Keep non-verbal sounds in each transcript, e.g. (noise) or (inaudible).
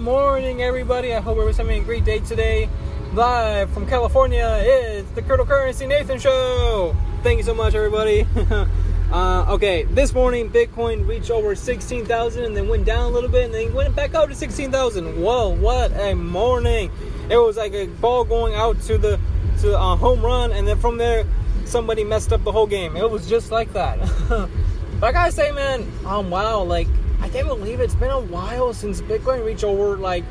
morning, everybody. I hope everyone's having a great day today. Live from California, it's the Cryptocurrency Nathan Show. Thank you so much, everybody. (laughs) uh, okay, this morning Bitcoin reached over 16,000 and then went down a little bit and then went back up to 16,000. Whoa, what a morning! It was like a ball going out to the to a home run, and then from there, somebody messed up the whole game. It was just like that. (laughs) but I gotta say, man, um, wow, like I can't believe it. it's been a while since Bitcoin reached over like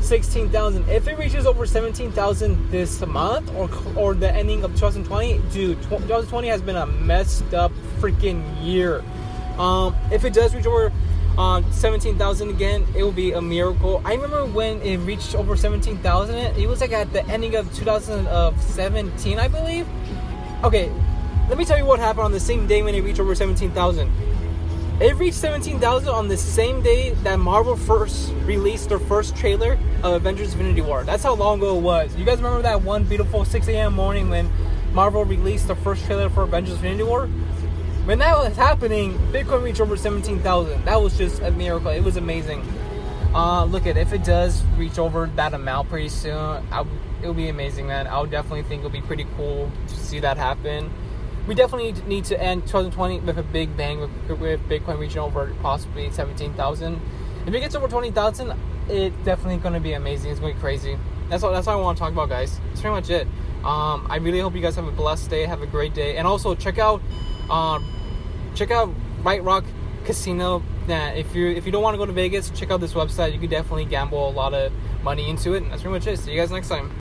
16,000. If it reaches over 17,000 this month or or the ending of 2020, dude, 2020 has been a messed up freaking year. Um, if it does reach over uh, 17,000 again, it will be a miracle. I remember when it reached over 17,000, it was like at the ending of 2017, I believe. Okay, let me tell you what happened on the same day when it reached over 17,000 it reached 17,000 on the same day that Marvel first released their first trailer of Avengers Infinity War. That's how long ago it was. You guys remember that one beautiful 6 a.m. morning when Marvel released the first trailer for Avengers Infinity War? When that was happening, Bitcoin reached over 17,000. That was just a miracle. It was amazing. Uh, look at if it does reach over that amount pretty soon, I, it'll be amazing, man. I would definitely think it'll be pretty cool to see that happen we definitely need to end 2020 with a big bang with, with Bitcoin reaching over possibly 17,000. If it gets over 20,000, it's definitely going to be amazing. It's going to be crazy. That's all. That's all I want to talk about, guys. That's pretty much it. Um, I really hope you guys have a blessed day. Have a great day, and also check out, um, check out White Rock Casino. Yeah, if you if you don't want to go to Vegas, check out this website. You could definitely gamble a lot of money into it. And that's pretty much it. See you guys next time.